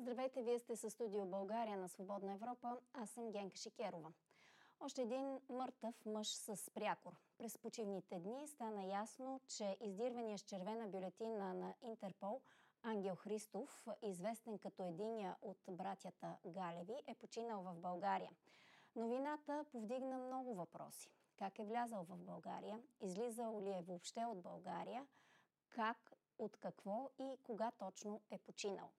Здравейте, вие сте със студио България на Свободна Европа. Аз съм Генка Шикерова. Още един мъртъв мъж с прякор. През почивните дни стана ясно, че издирвания с червена бюлетина на Интерпол Ангел Христов, известен като единия от братята Галеви, е починал в България. Новината повдигна много въпроси. Как е влязал в България? Излизал ли е въобще от България? Как, от какво и кога точно е починал?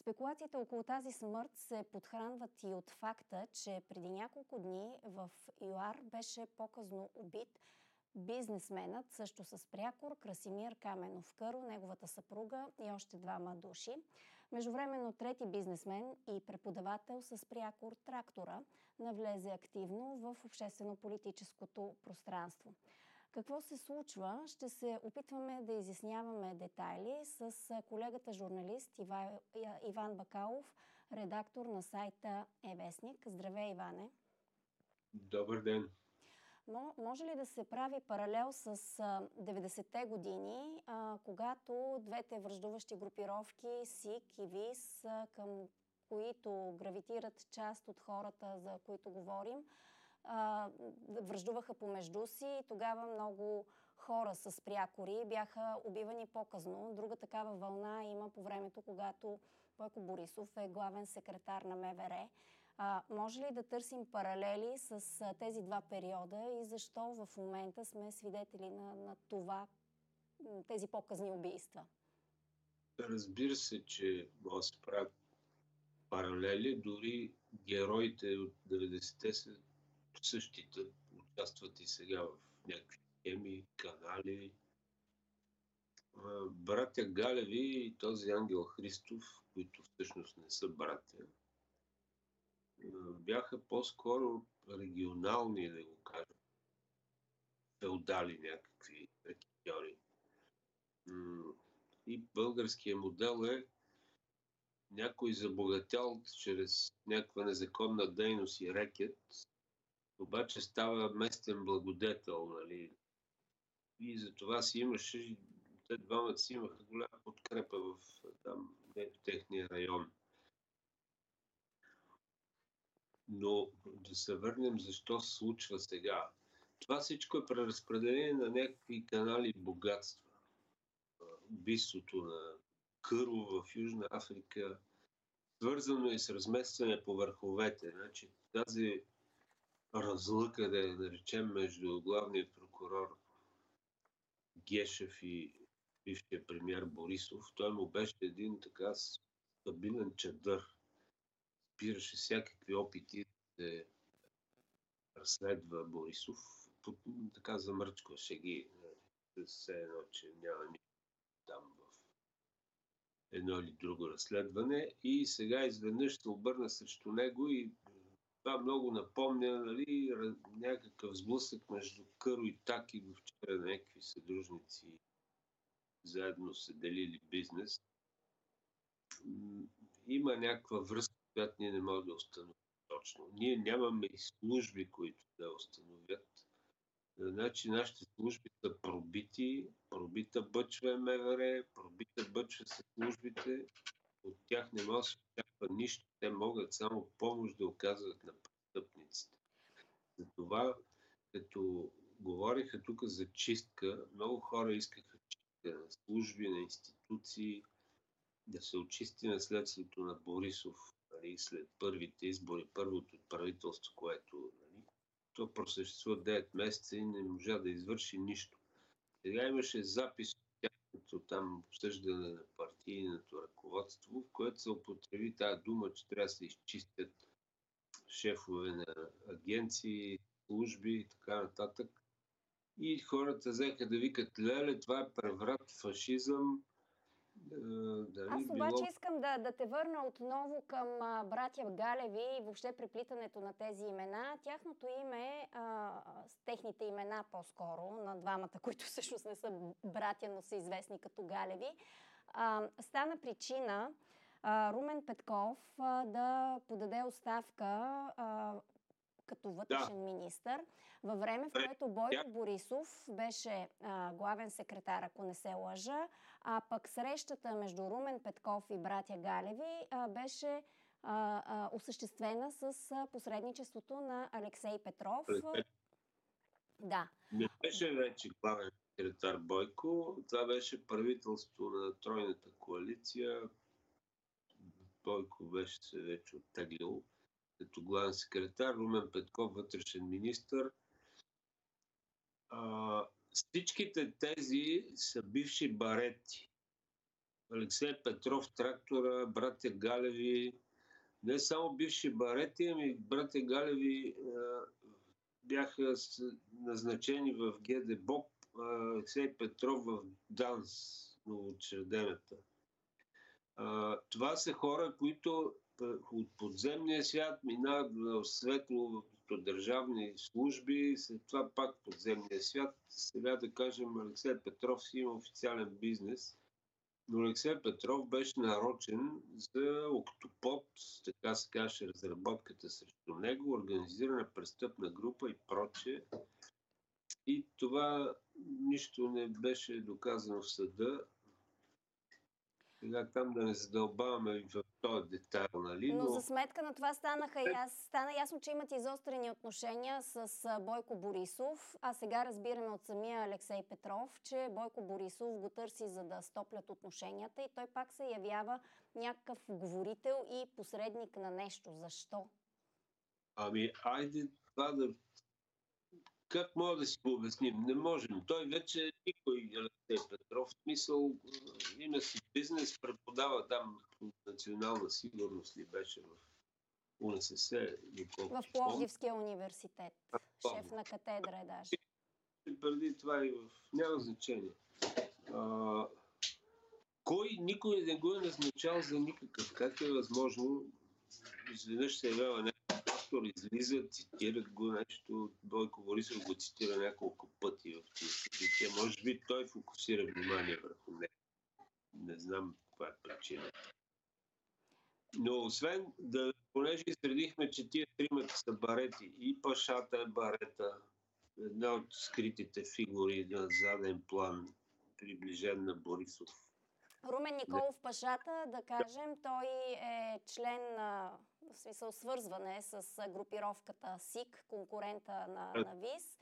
Спекулациите около тази смърт се подхранват и от факта, че преди няколко дни в ЮАР беше показно убит бизнесменът, също с прякор, Красимир Каменов Къро, неговата съпруга и още двама души. Междувременно трети бизнесмен и преподавател с прякор трактора навлезе активно в обществено-политическото пространство. Какво се случва? Ще се опитваме да изясняваме детайли с колегата журналист Иван Бакалов, редактор на сайта Евесник. Здравей, Иване! Добър ден! Може ли да се прави паралел с 90-те години, когато двете връждуващи групировки СИК и ВИС, към които гравитират част от хората, за които говорим, връждуваха помежду си и тогава много хора с прякори бяха убивани по-късно. Друга такава вълна има по времето, когато Бойко Борисов е главен секретар на МВР. А, може ли да търсим паралели с а, тези два периода и защо в момента сме свидетели на, на това, тези по-късни убийства? Разбира се, че се правят паралели. Дори героите от 90-те са същите, участват и сега в някакви теми, канали. Братя Галеви и този Ангел Христов, които всъщност не са братя, бяха по-скоро регионални, да го кажа, феодали някакви рекетьори. И българският модел е някой забогатял чрез някаква незаконна дейност и рекет, обаче става местен благодетел, нали? И за това си имаше, те двамата си имаха голяма подкрепа в, там, техния район. Но да се върнем защо се случва сега. Това всичко е преразпределение на някакви канали богатства. Убийството на Кърво в Южна Африка, свързано и с разместване по върховете. Значи, тази разлъка, да я наречем, между главният прокурор Гешев и бившия премьер Борисов, той му беше един така стабилен чадър спираше всякакви опити да се разследва Борисов. Така замръчкваше ги. Нали, все едно, че няма нищо там в едно или друго разследване. И сега изведнъж се обърна срещу него и това много напомня нали, някакъв сблъсък между Къро и Таки в вчера някакви съдружници заедно се делили бизнес. Има някаква връзка която ние не можем да установим точно. Ние нямаме и служби, които да установят. Значи нашите служби са пробити, пробита бъчва е МВР, пробита бъчва са службите, от тях не може да се очаква нищо. Те могат само помощ да оказват на престъпниците. Затова, като говориха тук за чистка, много хора искаха чистка на служби, на институции, да се очисти наследството на Борисов нали, след първите избори, първото правителство, което нали, то просъществува 9 месеца и не можа да извърши нищо. Сега имаше запис от тяхното там обсъждане на партийното ръководство, в което се употреби тази дума, че трябва да се изчистят шефове на агенции, служби и така нататък. И хората взеха да викат, леле, това е преврат, фашизъм, е, дали Аз обаче било... искам да, да те върна отново към а, братя Галеви и въобще преплитането на тези имена. Тяхното име, а, с техните имена по-скоро, на двамата, които всъщност не са братя, но са известни като Галеви, а, стана причина а, Румен Петков а, да подаде оставка а, като вътрешен да. министр, във време, в което Бойко Борисов беше а, главен секретар, ако не се лъжа, а пък срещата между Румен Петков и братя Галеви а, беше а, а, осъществена с посредничеството на Алексей Петров. Да. Не беше вече главен секретар Бойко. Това беше правителство на Тройната коалиция. Бойко беше се вече оттеглил като главен секретар, Румен Петков, вътрешен министр. А, всичките тези са бивши барети. Алексей Петров, трактора, братя Галеви, не само бивши барети, ами братя Галеви бяха назначени в ГД Алексей Петров в ДАНС, новоучредената. Това са хора, които от подземния свят минават в светло държавни служби, след това пак подземния свят. Сега да кажем, Алексей Петров си има официален бизнес, но Алексей Петров беше нарочен за октопод, така се каже разработката срещу него, организирана престъпна група и прочее. И това нищо не беше доказано в съда. Сега там да не задълбаваме в този детайл, нали? Но... но за сметка на това станаха и аз, стана ясно, че имат изострени отношения с Бойко Борисов, а сега разбираме от самия Алексей Петров, че Бойко Борисов го търси за да стоплят отношенията и той пак се явява някакъв говорител и посредник на нещо. Защо? Ами, айде това да как мога да си го обясним? Не можем. Той вече никой Алексей Петров, в смисъл, има си бизнес, преподава там национална сигурност ли беше в УНСС. В Пловдивския университет. А, Шеф на катедра е даже. Преди това и в... Няма значение. А, кой никой не го е назначал за никакъв? Как е възможно изведнъж се явява автор, излиза, цитират го нещо, Бойко Борисов го цитира няколко пъти в тези. Може би той фокусира внимание върху него. Не знам каква е причината. Но освен да, понеже изредихме, че тия тримата са барети и Пашата е барета, една от скритите фигури на заден план, приближен на Борисов. Румен Николов Пашата, да кажем, той е член на, в смисъл свързване с групировката СИК, конкурента на, на ВИС.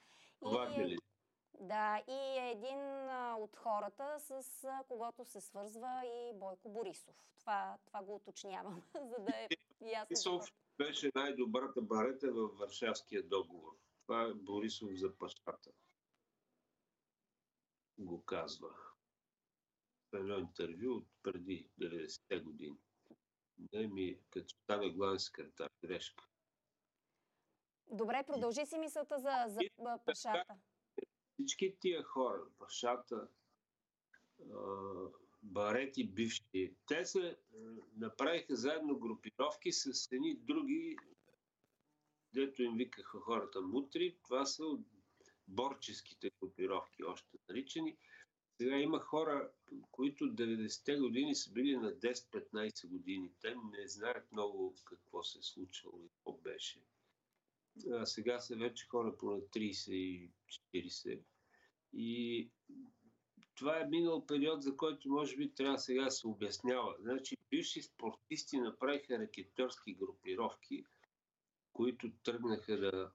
И, да, и е един от хората, с когото се свързва и Бойко Борисов. Това, това го уточнявам, за да е ясно. Борисов беше най-добрата барета във Варшавския договор. Това е Борисов за пащата. Го казва. Едно интервю от преди 90-те години. Не ми, като стана главен секретар, грешка. Добре, продължи си мисълта за, за пашата. Всички тия хора, Пашата, барети бивши, те се направиха заедно групировки с едни други, дето им викаха хората мутри. Това са борческите групировки, още наричани. Сега има хора, които 90-те години са били на 10-15 години. Те не знаят много какво се е случвало и какво беше. А сега са вече хора по на 30 и 40. И това е минал период, за който може би трябва сега да се обяснява. Значи, бивши спортисти направиха ракетьорски групировки, които тръгнаха да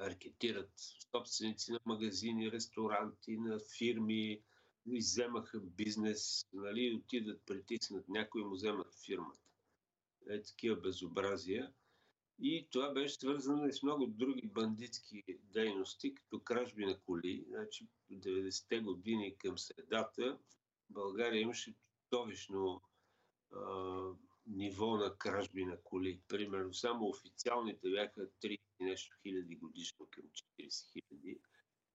ракетират собственици на магазини, ресторанти, на фирми, изземаха бизнес, нали, отидат, притиснат някой му вземат фирмата. Е, такива безобразия. И това беше свързано и с много други бандитски дейности, като кражби на коли. Значи, в 90-те години към средата България имаше чудовищно ниво на кражби на коли. Примерно, само официалните бяха 30 нещо хиляди годишно към 40 хиляди.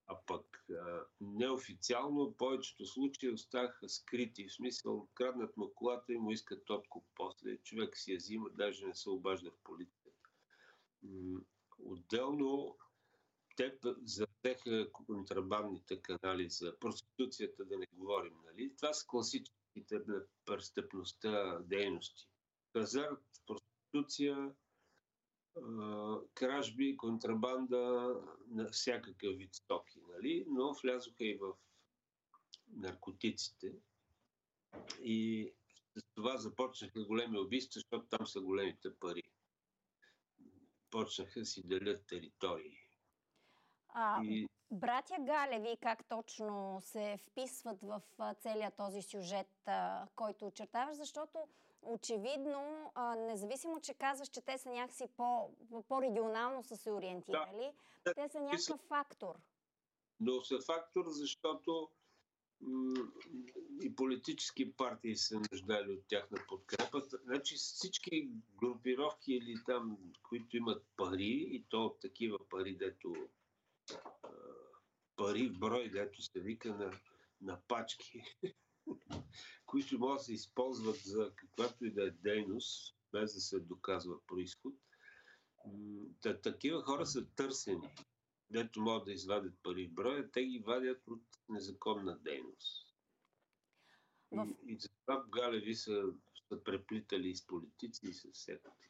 А пък а, неофициално повечето случаи оставаха скрити. В смисъл, краднат му колата и му искат откуп после. Човек си я взима, даже не се обажда в полицията. Отделно те затеха контрабандните канали за проституцията, да не говорим. Нали? Това са класическите на престъпността дейности. Казарт, проституция, кражби, контрабанда на всякакъв вид стоки, нали? но влязоха и в наркотиците. И с това започнаха големи убийства, защото там са големите пари. Почнаха си делят територии. А, и... Братя Галеви как точно се вписват в целия този сюжет, който очертаваш, защото очевидно, независимо, че казваш, че те са някакси по, по-регионално са се ориентирали, да, те са някакъв фактор. Но са фактор, защото и политически партии се нуждали от тяхна подкрепа. Значи всички групировки или там, които имат пари, и то такива пари, дето пари в брой, дето се вика на, на пачки, които могат да се използват за каквато и да е дейност, без да се доказва происход. Та, такива хора са търсени, дето могат да извадят пари в броя, те ги вадят от незаконна дейност. В... И, и затова Галеви са, са преплитали с политици и с всякакви.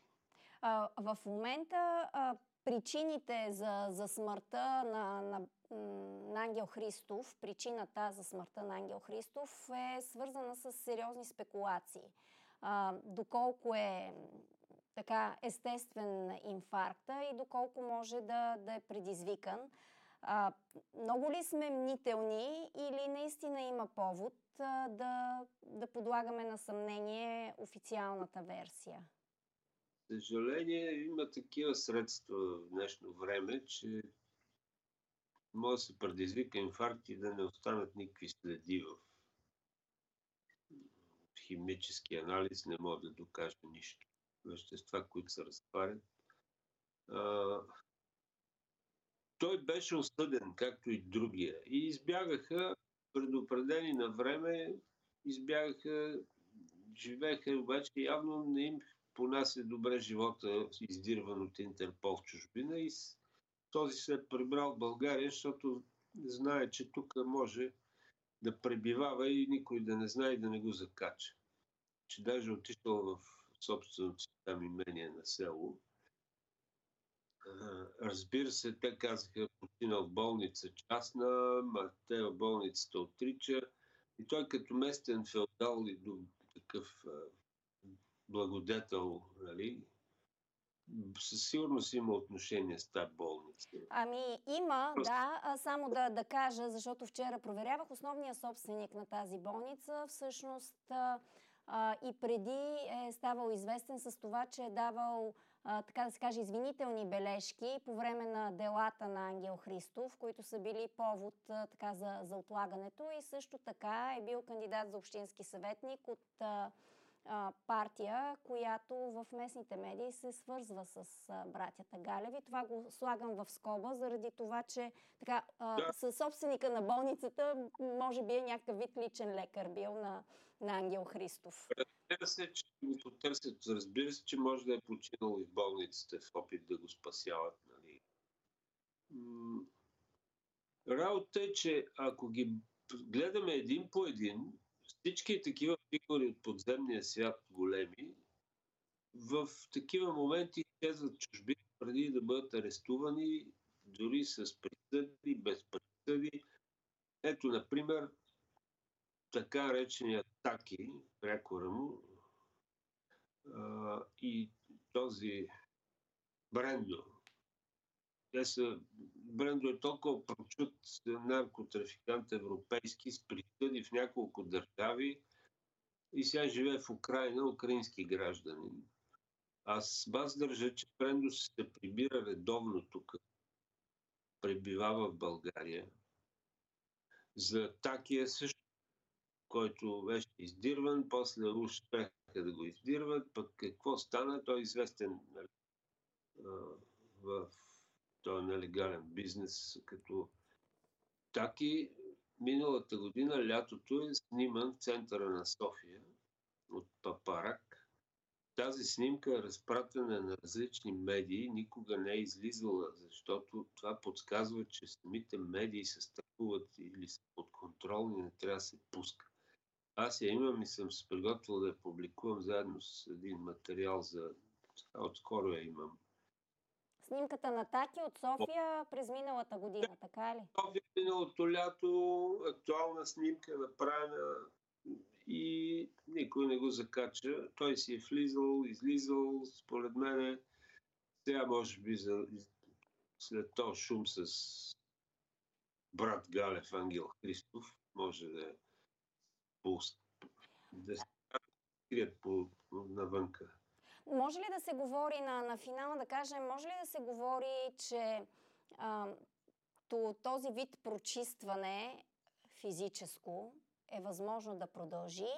В момента а, причините за, за смъртта на, на, на Ангел Христов, причината за смъртта на Ангел Христов е свързана с сериозни спекулации. А, доколко е така естествен инфаркта и доколко може да, да е предизвикан. А, много ли сме мнителни или наистина има повод а, да, да подлагаме на съмнение официалната версия? съжаление, има такива средства в днешно време, че може да се предизвика инфаркт и да не останат никакви следи в химически анализ, не може да докаже нищо. Вещества, които се разтварят. А, той беше осъден, както и другия. И избягаха, предупредени на време, избягаха, живееха, обаче явно не им понася добре живота, издирван от Интерпол в чужбина и този се е прибрал в България, защото знае, че тук може да пребивава и никой да не знае и да не го закача. Че даже отишъл в собственото си там имение на село. Разбира се, те казаха, починал в болница частна, ма те в болницата отрича. И той като местен феодал и такъв благодетел, нали, със сигурност има отношение с тази болница. Ами има, да. Само да, да кажа, защото вчера проверявах основния собственик на тази болница. Всъщност а, и преди е ставал известен с това, че е давал а, така да се каже, извинителни бележки по време на делата на Ангел Христов, които са били повод а, така, за, за отлагането и също така е бил кандидат за общински съветник от а, партия, която в местните медии се свързва с а, братята Галеви. Това го слагам в скоба, заради това, че така, а, да. със собственика на болницата може би е някакъв вид личен лекар бил на, на Ангел Христов. Разбира се, че го потърсят. Разбира се, че може да е починал и в болницата в опит да го спасяват. Нали. Работа е, че ако ги гледаме един по един, всички такива фигури от подземния свят големи, в такива моменти изчезват чужби преди да бъдат арестувани, дори с присъди, без присъди. Ето, например, така речения Таки, прякора му, и този Брендо. Те са Брендо е толкова прочут наркотрафикант европейски с присъди в няколко държави и сега живее в Украина, украински гражданин. Аз бас държа, че Брендо се прибира редовно тук, пребивава в България. За Такия също, който беше издирван, после успеха да го издирват, пък какво стана, той е известен нали, в този нелегален бизнес, като Таки миналата година, лятото е сниман в центъра на София от Папарак. Тази снимка е разпратена на различни медии, никога не е излизала, защото това подсказва, че самите медии се страхуват или са под контрол и не трябва да се пуска. Аз я имам и съм се приготвил да я публикувам заедно с един материал за... Отскоро я имам Снимката на Таки от София през миналата година, така ли? София миналото лято, актуална снимка направена и никой не го закача. Той си е влизал, излизал, според мен сега може би за, след този шум с брат Галев, Ангел Христов, може да е да се крият по, навънка. Може ли да се говори на, на финала, да кажем, може ли да се говори, че а, то, този вид прочистване физическо е възможно да продължи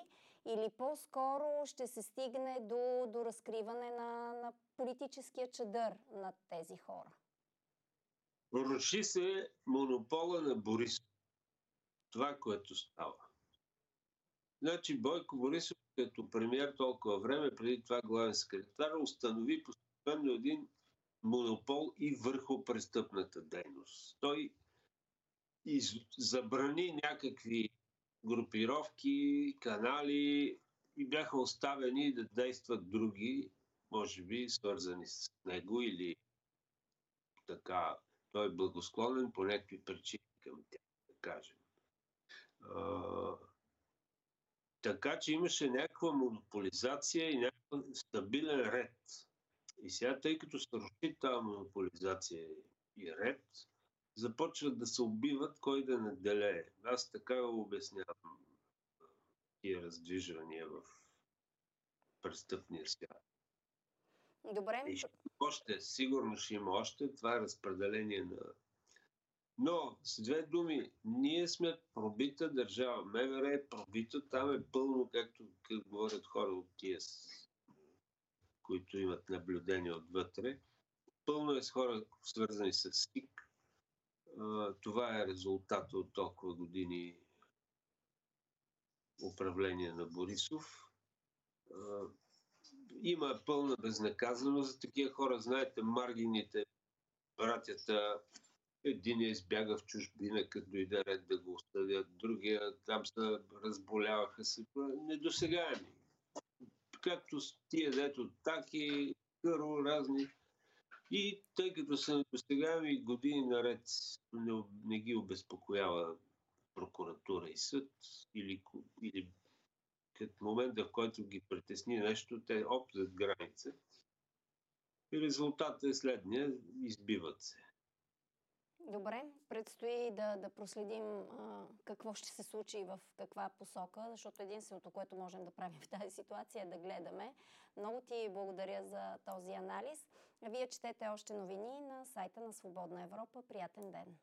или по-скоро ще се стигне до, до разкриване на, на политическия чадър над тези хора? Руши се монопола на Борисов. Това, което става. Значи Бойко Борисов като премьер толкова време, преди това главен секретар, установи постепенно един монопол и върху престъпната дейност. Той из... забрани някакви групировки, канали и бяха оставени да действат други, може би свързани с него или така. Той е благосклонен по някакви причини към тях, да кажем. Така че имаше някаква монополизация и някакъв стабилен ред. И сега, тъй като се руши тази монополизация и ред, започват да се убиват кой да наделее. Аз така го обяснявам тия раздвижвания в престъпния свят. Добре. И ще още, сигурно ще има още това разпределение на но, с две думи, ние сме пробита държава. МВР е пробита, там е пълно, както как говорят хора от тия, които имат наблюдение отвътре. Пълно е с хора, свързани с СИК. Това е резултат от толкова години управление на Борисов. Има пълна безнаказаност за такива хора. Знаете, Маргините, братята, един избяга в чужбина, като дойде ред да го оставят, другия там се разболяваха се. Недосегаеми. Както тия дето таки, кърво, разни. И тъй като са недосегаеми години наред не, не ги обезпокоява прокуратура и съд или, или като момента, в който ги притесни нещо, те оплят граница. И резултатът е следния, избиват се. Добре, предстои да, да проследим а, какво ще се случи и в каква посока, защото единственото, което можем да правим в тази ситуация е да гледаме. Много ти благодаря за този анализ. Вие четете още новини на сайта на Свободна Европа. Приятен ден!